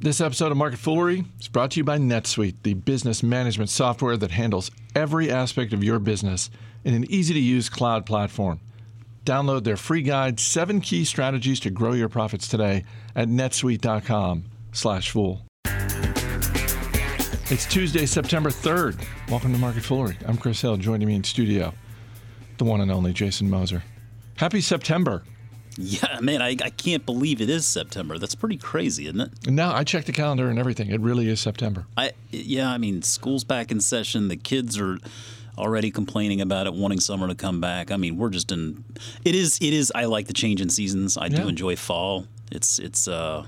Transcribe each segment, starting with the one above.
This episode of Market Foolery is brought to you by NetSuite, the business management software that handles every aspect of your business in an easy to use cloud platform. Download their free guide, seven key strategies to grow your profits today at netsuite.com slash fool. It's Tuesday, September 3rd. Welcome to Market Foolery. I'm Chris Hill. Joining me in studio, the one and only Jason Moser. Happy September. Yeah, man, I, I can't believe it is September. That's pretty crazy, isn't it? No, I checked the calendar and everything. It really is September. I yeah, I mean, school's back in session. The kids are already complaining about it, wanting summer to come back. I mean, we're just in. It is. It is. I like the change in seasons. I Yeah. do enjoy fall. It's it's uh,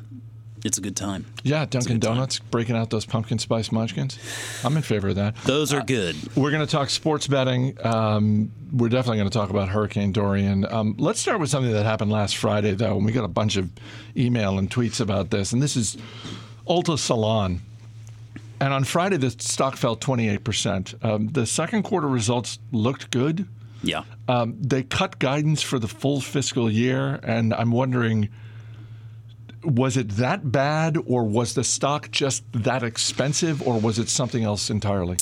it's a good time. Yeah, Dunkin' good time. Donuts breaking out those pumpkin spice munchkins. I'm in favor of that. Those are good. We're going to talk sports betting. Um, we're definitely going to talk about Hurricane Dorian. Um, let's start with something that happened last Friday, though, and we got a bunch of email and tweets about this. And this is Ulta Salon. And on Friday, the stock fell 28%. Um, the second quarter results looked good. Yeah. Um, they cut guidance for the full fiscal year, and I'm wondering was it that bad, or was the stock just that expensive, or was it something else entirely?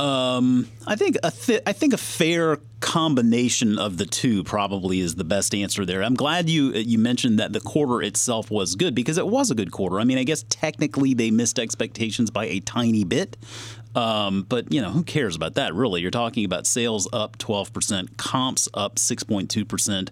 Um, I think a th- I think a fair combination of the two probably is the best answer there. I'm glad you you mentioned that the quarter itself was good because it was a good quarter. I mean, I guess technically they missed expectations by a tiny bit. Um, but you know who cares about that really? You're talking about sales up 12%, comps up 6.2%.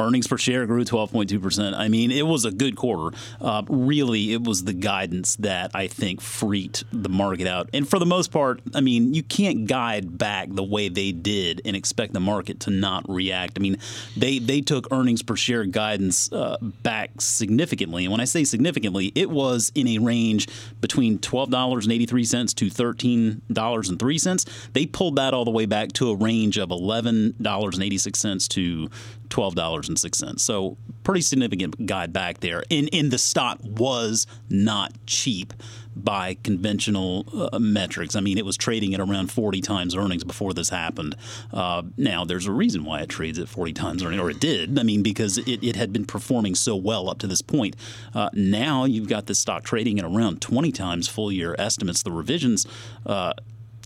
Earnings per share grew 12.2%. I mean, it was a good quarter. Uh, really, it was the guidance that I think freaked the market out. And for the most part, I mean, you can't guide back the way they did and expect the market to not react. I mean, they, they took earnings per share guidance uh, back significantly. And when I say significantly, it was in a range between $12.83 to $13.03. They pulled that all the way back to a range of $11.86 to $12.06. So pretty significant guide back there. And, and the stock was not cheap by conventional uh, metrics. I mean, it was trading at around 40 times earnings before this happened. Uh, now, there's a reason why it trades at 40 times earnings, or it did. I mean, because it, it had been performing so well up to this point. Uh, now you've got this stock trading at around 20 times full year estimates. The revisions, uh,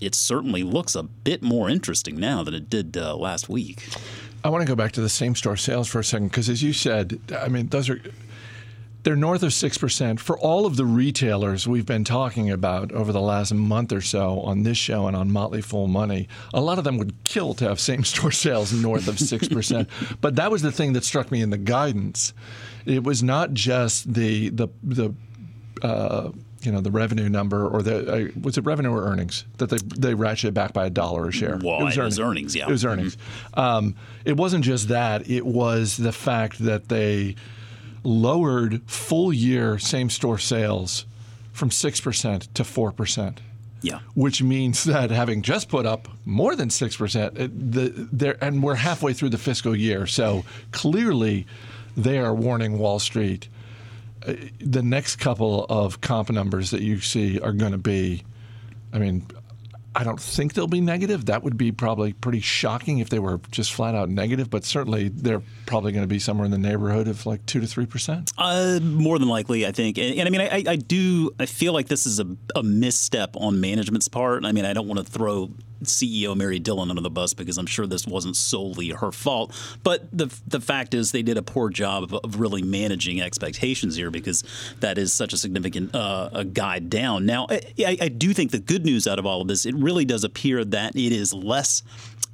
it certainly looks a bit more interesting now than it did uh, last week. I want to go back to the same store sales for a second because, as you said, I mean, those are they're north of six percent for all of the retailers we've been talking about over the last month or so on this show and on Motley Fool Money. A lot of them would kill to have same store sales north of six percent, but that was the thing that struck me in the guidance. It was not just the the the. Uh, you know the revenue number, or the uh, was it revenue or earnings that they they ratcheted back by a dollar a share? Well, it was earnings, yeah. It was earnings. Um, it wasn't just that; it was the fact that they lowered full year same store sales from six percent to four percent. Yeah. Which means that having just put up more than six percent, the there and we're halfway through the fiscal year, so clearly they are warning Wall Street. The next couple of comp numbers that you see are going to be, I mean, I don't think they'll be negative. That would be probably pretty shocking if they were just flat out negative. But certainly, they're probably going to be somewhere in the neighborhood of like two to three percent. Uh, more than likely, I think. And, and I mean, I, I do. I feel like this is a, a misstep on management's part. I mean, I don't want to throw CEO Mary Dillon under the bus because I'm sure this wasn't solely her fault. But the the fact is, they did a poor job of, really managing expectations here because that is such a significant uh, a guide down. Now, I I do think the good news out of all of this, it really does appear that it is less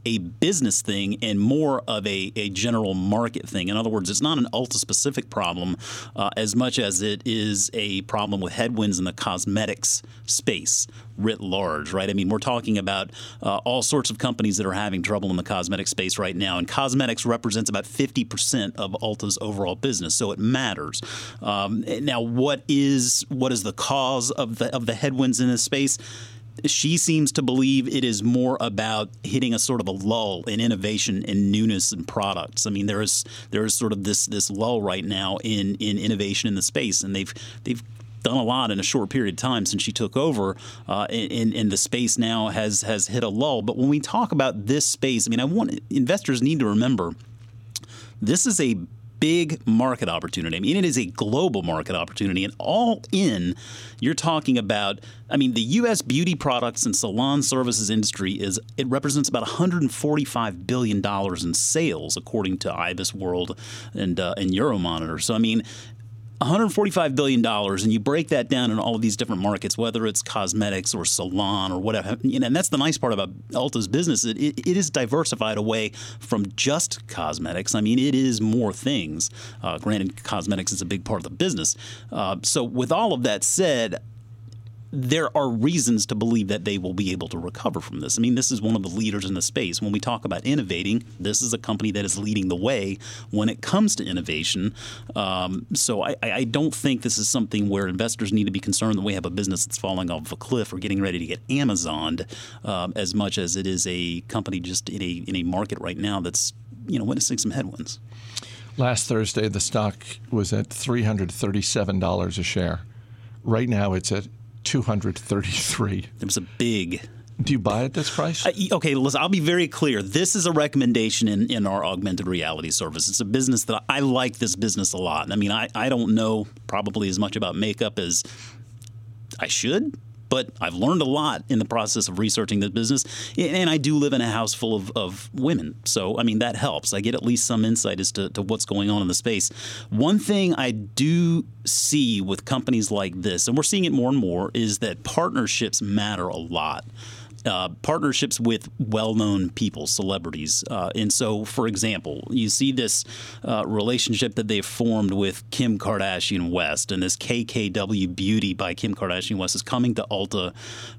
a business thing and more of a, a general market thing. In other words, it's not an Ulta specific problem uh, as much as it is a problem with headwinds in the cosmetics space writ large, right? I mean, we're talking about uh, all sorts of companies that are having trouble in the cosmetic space right now, and cosmetics represents about 50% of Ulta's overall business, so it matters. Um, now, what is what is the cause of the of the headwinds in this space? She seems to believe it is more about hitting a sort of a lull in innovation and newness in products. I mean, there is there is sort of this this lull right now in in innovation in the space, and they've they've done a lot in a short period of time since she took over, uh, and, and the space now has has hit a lull. But when we talk about this space, I mean, I want investors need to remember this is a big market opportunity. I mean, it is a global market opportunity, and all in, you're talking about. I mean, the U.S. beauty products and salon services industry is it represents about 145 billion dollars in sales, according to IBIS World and uh, and Euromonitor. So, I mean, 145 billion dollars, and you break that down in all of these different markets, whether it's cosmetics or salon or whatever. And that's the nice part about Ulta's business; it, it, it is diversified away from just cosmetics. I mean, it is more things. Uh, granted, cosmetics is a big part of the business. Uh, so, with all of that said, there are reasons to believe that they will be able to recover from this. I mean, this is one of the leaders in the space. When we talk about innovating, this is a company that is leading the way when it comes to innovation. Um, so I, I, don't think this is something where investors need to be concerned that we have a business that's falling off a cliff or getting ready to get Amazoned, um, as much as it is a company just in a in a market right now that's you know witnessing some headwinds. Last Thursday, the stock was at three hundred thirty-seven dollars a share. Right now, it's at 233. It was a big do you buy at this price? Uh, okay, listen, I'll be very clear. This is a recommendation in, in our augmented reality service. It's a business that I like this business a lot. I mean, I, I don't know probably as much about makeup as I should, but I've learned a lot in the process of researching this business. And I do live in a house full of, of women. So, I mean, that helps. I get at least some insight as to, to what's going on in the space. One thing I do see with companies like this, and we're seeing it more and more, is that partnerships matter a lot uh, partnerships with well-known people, celebrities, uh, and so, for example, you see this uh, relationship that they've formed with Kim Kardashian West, and this KKW Beauty by Kim Kardashian West is coming to Ulta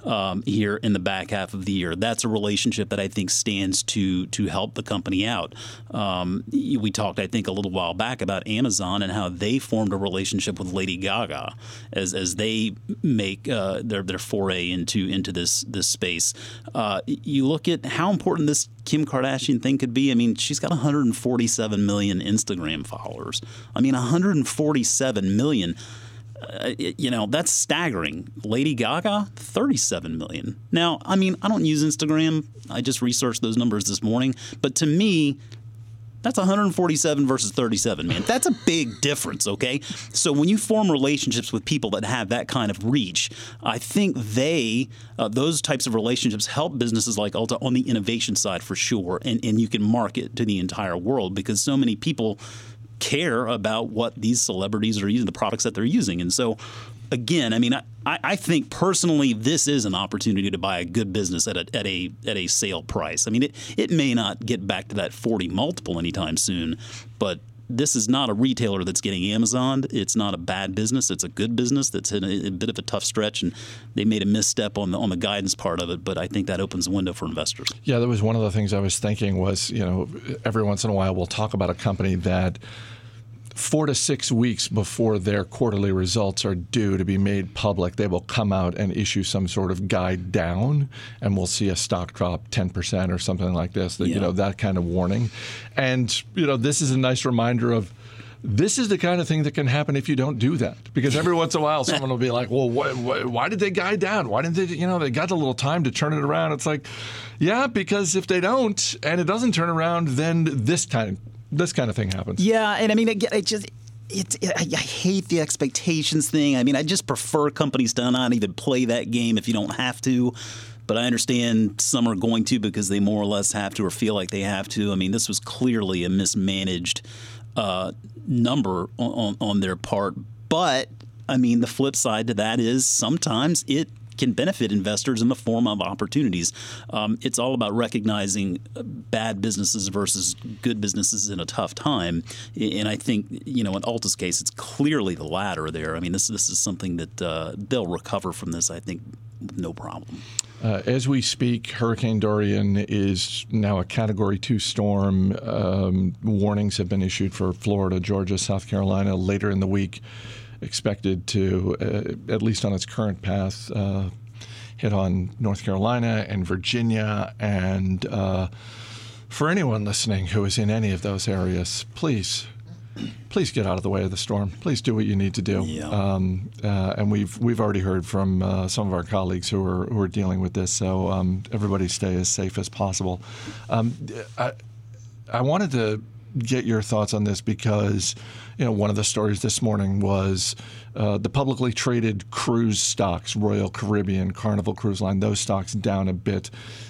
um, here in the back half of the year. That's a relationship that I think stands to to help the company out. Um, we talked, I think, a little while back about Amazon and how they formed a relationship with Lady Gaga as as they make uh, their their foray into into this this space. Uh, you look at how important this Kim Kardashian thing could be. I mean, she's got 147 million Instagram followers. I mean, 147 million. Uh, you know that's staggering. Lady Gaga, 37 million. Now, I mean, I don't use Instagram. I just researched those numbers this morning, but to me, that's 147 versus 37, man. That's a big difference, okay? So when you form relationships with people that have that kind of reach, I think they, uh, those types of relationships help businesses like Ulta on the innovation side for sure. And, and you can market to the entire world because so many people care about what these celebrities are using, the products that they're using. And so again, I mean, I, I think personally this is an opportunity to buy a good business at a at a at a sale price. I mean, it it may not get back to that 40 multiple anytime soon, but this is not a retailer that's getting Amazoned. It's not a bad business. It's a good business that's in a, a, bit of a tough stretch, and they made a misstep on the on the guidance part of it. But I think that opens a window for investors. Yeah, that was one of the things I was thinking was you know every once in a while we'll talk about a company that four to six weeks before their quarterly results are due to be made public, they will come out and issue some sort of guide down, and we'll see a stock drop 10% or something like this. That, yeah. You know that kind of warning, and you know this is a nice reminder of. This is the kind of thing that can happen if you don't do that. Because every once in a while, someone will be like, "Well, wh- wh- why did they guide down? Why didn't they? You know, they got a little time to turn it around." It's like, yeah, because if they don't and it doesn't turn around, then this kind this kind of thing happens. Yeah, and I mean, it, it just. I hate the expectations thing. I mean, I just prefer companies to not even play that game if you don't have to but I understand some are going to because they more or less have to or feel like they have to. I mean, this was clearly a mismanaged uh, number on, on, on, their part. But I mean, the flip side to that is sometimes it can benefit investors in the form of opportunities. Um, it's all about recognizing bad businesses versus good businesses in a tough time. And I think, you know, in Ulta's case, it's clearly the latter there. I mean, this, this is something that uh, they'll recover from this, I think, no problem. Uh, as we speak, Hurricane Dorian is now a Category 2 storm. Um, warnings have been issued for Florida, Georgia, South Carolina later in the week expected to, uh, at least on its current path, uh, hit on North Carolina and Virginia. And uh, for anyone listening who is in any of those areas, please. Please get out of the way of the storm. Please do what you need to do. Yeah. Um, uh, and we've we've already heard from uh, some of our colleagues who are who are dealing with this. So um, everybody stay as safe as possible. Um, I, I wanted to get your thoughts on this because you know one of the stories this morning was uh, the publicly traded cruise stocks, Royal Caribbean, Carnival Cruise Line, those stocks down a bit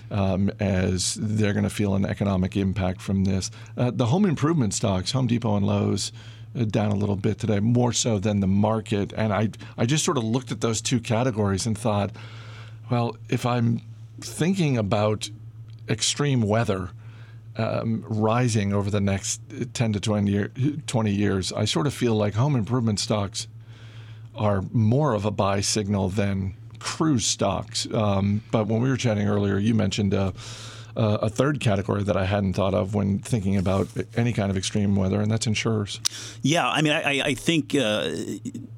um, as they're going to feel an economic impact from this. Uh, the home improvement stocks, Home Depot and Lowe's. Uh, down a little bit today, more so than the market. And I, I just sort of looked at those two categories and thought, well, if I'm thinking about extreme weather, um, rising over the next 10 to 20, year, 20 years, I sort of feel like home improvement stocks are more of a buy signal than cruise stocks. Um, but when we were chatting earlier, you mentioned uh, uh, a third category that I hadn't thought of when thinking about any kind of extreme weather, and that's insurers. Yeah, I mean, I, I think uh,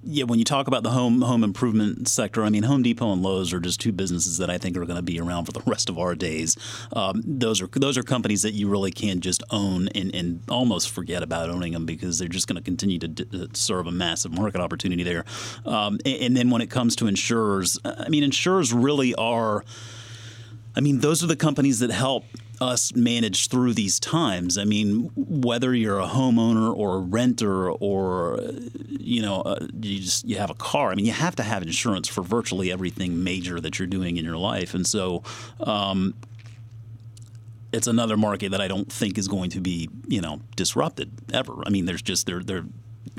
yeah, when you talk about the home home improvement sector, I mean, Home Depot and Lowe's are just two businesses that I think are going to be around for the rest of our days. Um, those are those are companies that you really can just own and, and almost forget about owning them because they're just going to continue to d- serve a massive market opportunity there. Um, and, and then when it comes to insurers, I mean, insurers really are I mean, those are the companies that help us manage through these times. I mean, whether you're a homeowner or a renter or you know uh, you just you have a car. I mean, you have to have insurance for virtually everything major that you're doing in your life, and so. Um, it's another market that I don't think is going to be, you know, disrupted ever. I mean, there's just there there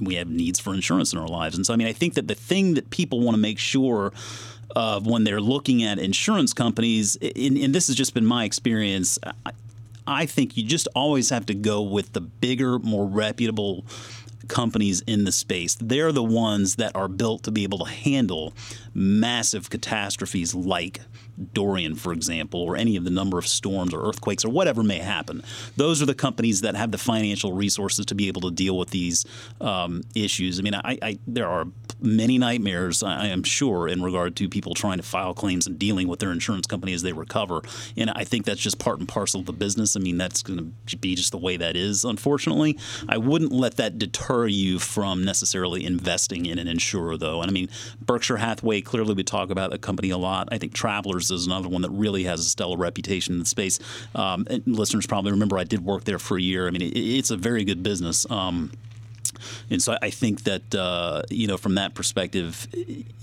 we have needs for insurance in our lives, and so I mean, I think that the thing that people want to make sure of when they're looking at insurance companies, and, and this has just been my experience. I, I think you just always have to go with the bigger, more reputable companies in the space. They're the ones that are built to be able to handle massive catastrophes like Dorian, for example, or any of the number of storms or earthquakes or whatever may happen. Those are the companies that have the financial resources to be able to deal with these um, issues. I mean, I, I, there are many nightmares, I am sure, in regard to people trying to file claims and dealing with their insurance company as they recover. And I think that's just part and parcel of the business. I mean, that's going to be just the way that is, unfortunately. I wouldn't let that deter you from necessarily investing in an insurer, though. And I mean, Berkshire Hathaway, clearly we talk about the company a lot. I think Travelers is another one that really has a stellar reputation in the space. Um, listeners probably remember I did work there for a year. I mean, it, it's a very good business. Um, and so I think that uh, you know from that perspective,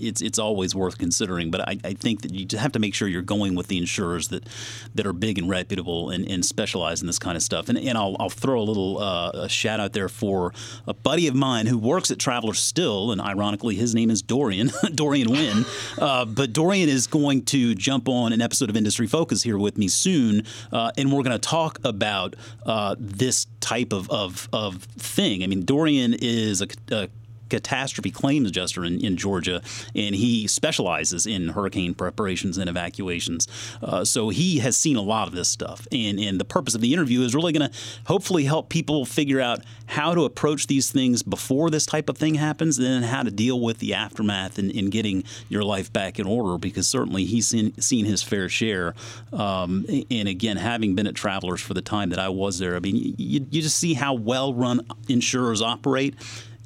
it's it's always worth considering. But I, I, think that you have to make sure you're going with the insurers that that are big and reputable and, and specialize in this kind of stuff. And, and I'll, I'll throw a little uh, a shout out there for a buddy of mine who works at Traveler still, and ironically his name is Dorian Dorian Wynn. Uh, but Dorian is going to jump on an episode of Industry Focus here with me soon, uh, and we're going to talk about uh, this type of, of of thing. I mean, Dorian is a, a catastrophe claims adjuster in, in, Georgia, and he specializes in hurricane preparations and evacuations. Uh, so he has seen a lot of this stuff. And, and the purpose of the interview is really going to hopefully help people figure out how to approach these things before this type of thing happens, and then how to deal with the aftermath and, in getting your life back in order, because certainly he's seen, seen his fair share. Um, and again, having been at Travelers for the time that I was there, I mean, you, you just see how well run insurers operate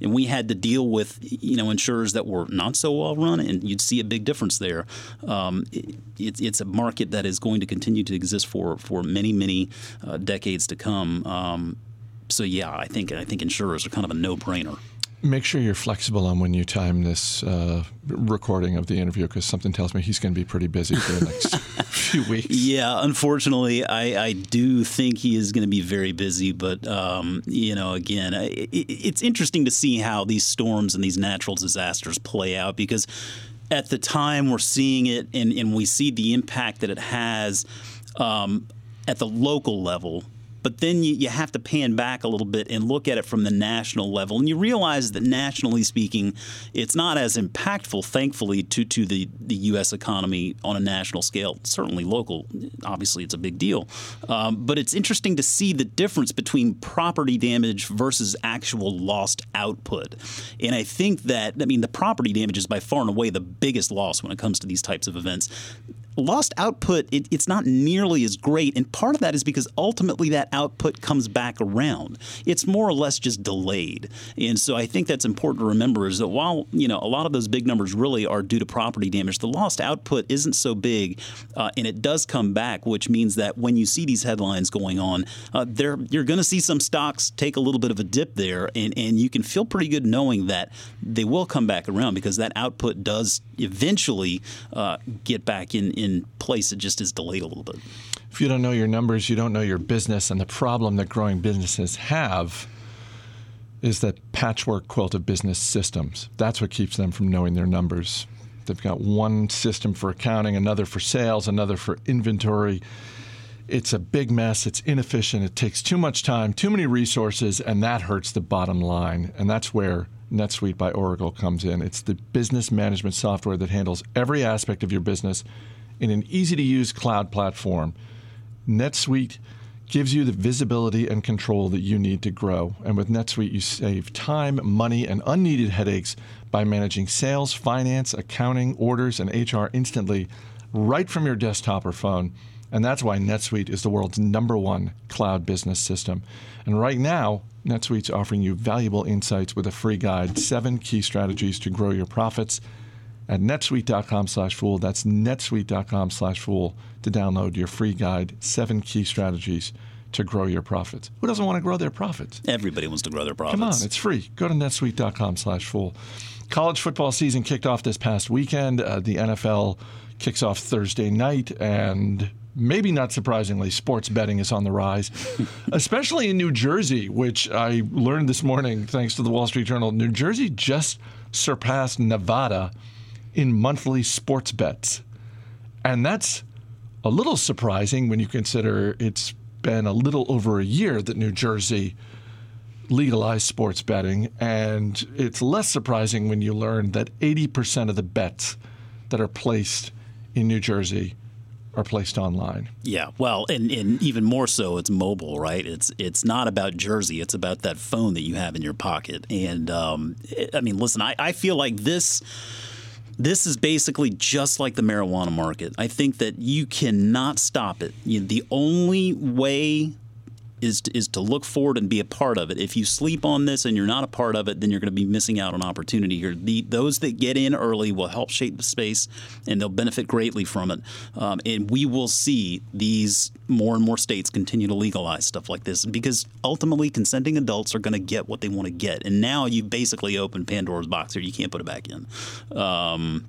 and we had to deal with you know insurers that were not so well run, and you'd see a big difference there. Um, it, it's a market that is going to continue to exist for for many many uh, decades to come. Um, so yeah, I think I think insurers are kind of a no brainer. Make sure you're flexible on when you time this uh, recording of the interview because something tells me he's going to be pretty busy for the next few weeks. Yeah, unfortunately, I, I do think he is going to be very busy. But, um, you know, again, it, it's interesting to see how these storms and these natural disasters play out because at the time we're seeing it and, and we see the impact that it has um, at the local level but then you, you have to pan back a little bit and look at it from the national level. And you realize that nationally speaking, it's not as impactful, thankfully, to, to the, the U.S. economy on a national scale. Certainly local, obviously, it's a big deal. Um, but it's interesting to see the difference between property damage versus actual lost output. And I think that, I mean, the property damage is by far and away the biggest loss when it comes to these types of events lost output, it, it's not nearly as great. And part of that is because ultimately that output comes back around. It's more or less just delayed. And so I think that's important to remember is that while, you know, a lot of those big numbers really are due to property damage, the lost output isn't so big uh, and it does come back, which means that when you see these headlines going on, uh, there you're going to see some stocks take a little bit of a dip there. And, and you can feel pretty good knowing that they will come back around because that output does eventually uh, get back in, in in place. It just is delayed a little bit. If you don't know your numbers, you don't know your business. And the problem that growing businesses have is that patchwork quilt of business systems. That's what keeps them from knowing their numbers. They've got one system for accounting, another for sales, another for inventory. It's a big mess. It's inefficient. It takes too much time, too many resources, and that hurts the bottom line. And that's where NetSuite by Oracle comes in. It's the business management software that handles every aspect of your business in an easy to use cloud platform. NetSuite gives you the visibility and control that you need to grow. And with NetSuite, you save time, money, and unneeded headaches by managing sales, finance, accounting, orders, and HR instantly right from your desktop or phone. And that's why NetSuite is the world's number one cloud business system. And right now, NetSuite's offering you valuable insights with a free guide, seven key strategies to grow your profits at netsuite.com slash fool. That's netsuite.com slash fool to download your free guide, Seven Key Strategies to Grow Your Profits. Who doesn't want to grow their profits? Everybody wants to grow their profits. Come on, it's free. Go to netsuite.com slash fool. College football season kicked off this past weekend. Uh, the NFL kicks off Thursday night, and maybe not surprisingly, sports betting is on the rise, especially in New Jersey, which I learned this morning thanks to the Wall Street Journal. New Jersey just surpassed Nevada – in monthly sports bets. And that's a little surprising when you consider it's been a little over a year that New Jersey legalized sports betting. And it's less surprising when you learn that 80% of the bets that are placed in New Jersey are placed online. Yeah, well, and, and even more so, it's mobile, right? It's it's not about Jersey; it's about that phone that you have in your pocket. And um, I mean, listen, I, I feel like this this is basically just like the marijuana market. I think that you cannot stop it. You know, the only way is to, is to look forward and be a part of it. If you sleep on this and you're not a part of it, then you're going to be missing out on opportunity here. The, those that get in early will help shape the space, and they'll benefit greatly from it. Um, and we will see these more and more states continue to legalize stuff like this because ultimately consenting adults are going to get what they want to get. And now you've basically opened Pandora's box here. You can't put it back in. Um,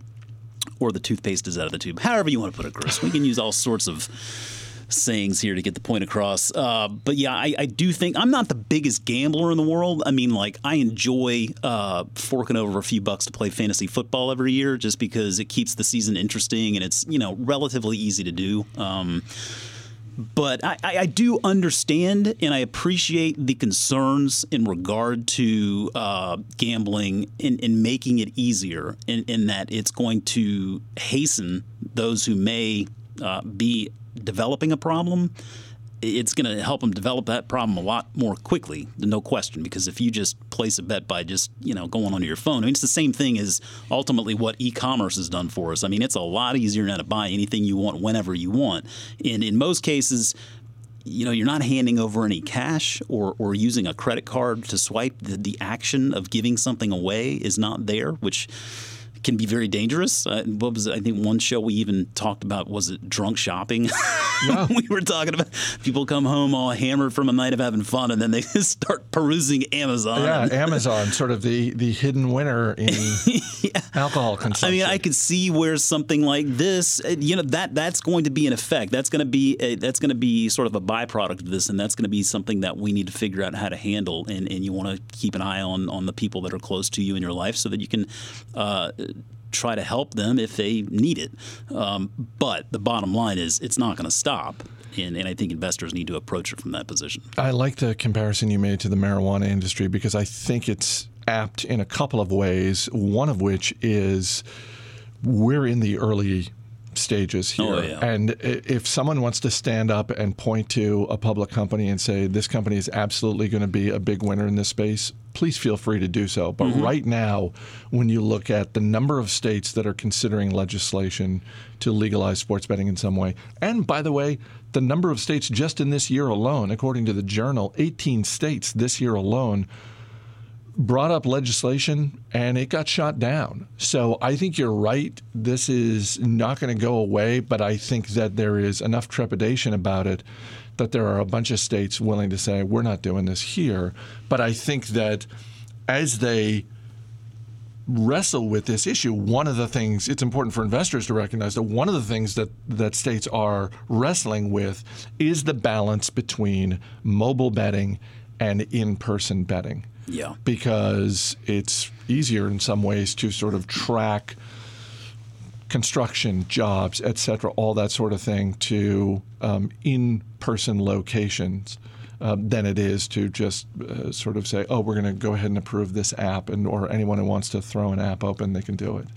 or the toothpaste is out of the tube. However you want to put it, Chris. We can use all sorts of sayings here to get the point across. Uh, but yeah, I, I, do think I'm not the biggest gambler in the world. I mean, like I enjoy uh, forking over a few bucks to play fantasy football every year, just because it keeps the season interesting and it's you know relatively easy to do. Um, but I, I, do understand and I appreciate the concerns in regard to uh, gambling and, and, making it easier in, in, that it's going to hasten those who may uh, be developing a problem, it's going to help them develop that problem a lot more quickly, no question. Because if you just place a bet by just you know going onto your phone, I mean, it's the same thing as ultimately what e-commerce has done for us. I mean, it's a lot easier now to buy anything you want whenever you want, and in most cases. You know, you're not handing over any cash or, or using a credit card to swipe. The, the action of giving something away is not there, which can be very dangerous. Uh, what was it? I think one show we even talked about was it drunk shopping. Yeah. we were talking about people come home all hammered from a night of having fun, and then they start perusing Amazon. Yeah, Amazon, sort of the the hidden winner in yeah. alcohol consumption. I mean, I could see where something like this, uh, you know, that that's going to be an effect. That's going to be a, that's going to be sort of a byproduct of this, and that's going to be something that we need to figure out how to handle. And, and you want to keep an eye on on the people that are close to you in your life, so that you can. Uh, try to help them if they need it. Um, but the bottom line is it's not going to stop. And, and, I think investors need to approach it from that position. I like the comparison you made to the marijuana industry because I think it's apt in a couple of ways. One of which is we're in the early stages oh, here. Oh, yeah. And if someone wants to stand up and point to a public company and say, this company is absolutely going to be a big winner in this space, please feel free to do so. But mm-hmm. right now, when you look at the number of states that are considering legislation to legalize sports betting in some way, and by the way, the number of states just in this year alone, according to the journal, 18 states this year alone brought up legislation and it got shot down. So I think you're right. This is not going to go away, but I think that there is enough trepidation about it that there are a bunch of states willing to say, we're not doing this here. But I think that as they wrestle with this issue, one of the things it's important for investors to recognize that one of the things that, that states are wrestling with is the balance between mobile betting and in person betting Yeah. because it's easier in some ways to sort of track construction jobs, et cetera, all that sort of thing to um, in-person locations uh, than it is to just uh, sort of say, oh, we're going to go ahead and approve this app, and or anyone who wants to throw an app open, they can do it.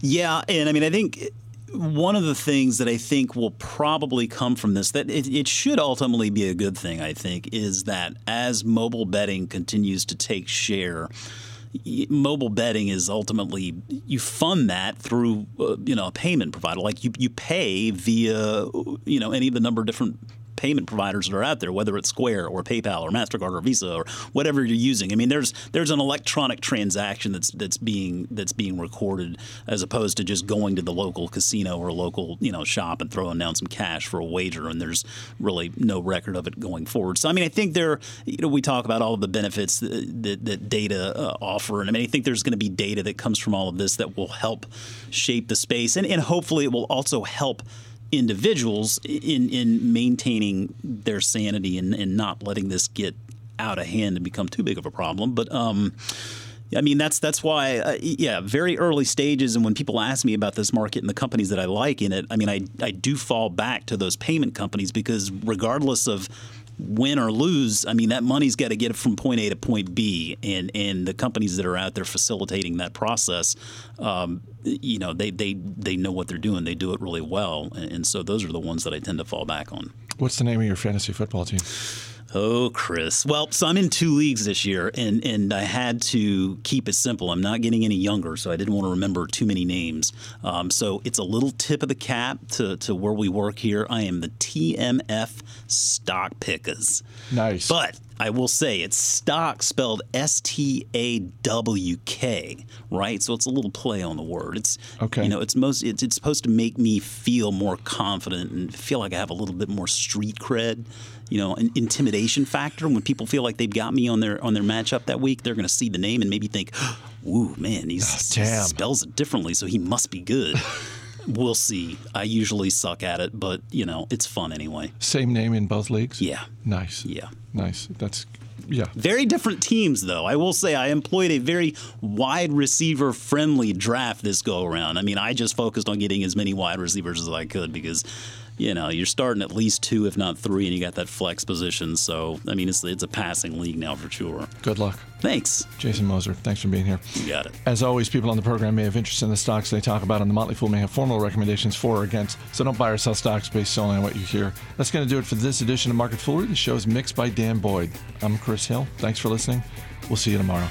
Yeah, and I mean, I think one of the things that I think will probably come from this, that it, it should ultimately be a good thing, I think, is that as mobile betting continues to take share, mobile betting is ultimately you fund that through uh, you know a payment provider. Like you you pay via you know any of the number of different payment providers that are out there, whether it's Square or PayPal or Mastercard or Visa or whatever you're using. I mean, there's there's an electronic transaction that's that's being that's being recorded as opposed to just going to the local casino or local you know shop and throwing down some cash for a wager, and there's really no record of it going forward. So I mean, I think there you know we talk about all of the benefits that, that, that data uh, offer, and I mean, I think there's going to be data that comes from all of this that will help shape the space, and and hopefully it will also help individuals in in maintaining their sanity and, and not letting this get out of hand and become too big of a problem. But um, I mean that's that's why uh, yeah, very early stages. And when people ask me about this market and the companies that I like in it, I mean I I do fall back to those payment companies because regardless of win or lose, I mean that money's got to get from point A to point B, and and the companies that are out there facilitating that process, um, you know, they they they know what they're doing. They do it really well, and, and so those are the ones that I tend to fall back on. What's the name of your fantasy football team? Oh, Chris. Well, so I'm in two leagues this year, and and I had to keep it simple. I'm not getting any younger, so I didn't want to remember too many names. Um, so it's a little tip of the cap to, to where we work here. I am the TMF Stock Pickers. Nice. But I will say it's stock spelled S T A W K, right? So it's a little play on the word. It's Okay. You know, it's most it's, it's supposed to make me feel more confident and feel like I have a little bit more street cred. You know, an intimidation factor. When people feel like they've got me on their on their matchup that week, they're going to see the name and maybe think, "Ooh, man, he's, ah, he spells it differently, so he must be good." we'll see. I usually suck at it, but you know, it's fun anyway. Same name in both leagues? Yeah. Nice. Yeah. Nice. That's, yeah. Very different teams, though. I will say I employed a very wide receiver friendly draft this go around. I mean, I just focused on getting as many wide receivers as I could because, you know, you're starting at least two, if not three, and you got that flex position. So, I mean, it's, it's a passing league now for sure. Good luck. Thanks. Jason Moser, thanks for being here. You got it. As always, people on the program may have interest in the stocks they talk about, and the Motley Fool may have formal recommendations for or against. So don't buy or sell stocks based solely on what you hear. That's going to do it for this edition of Market Foolery. The show is mixed by Dan Boyd. I'm Chris Hill. Thanks for listening. We'll see you tomorrow.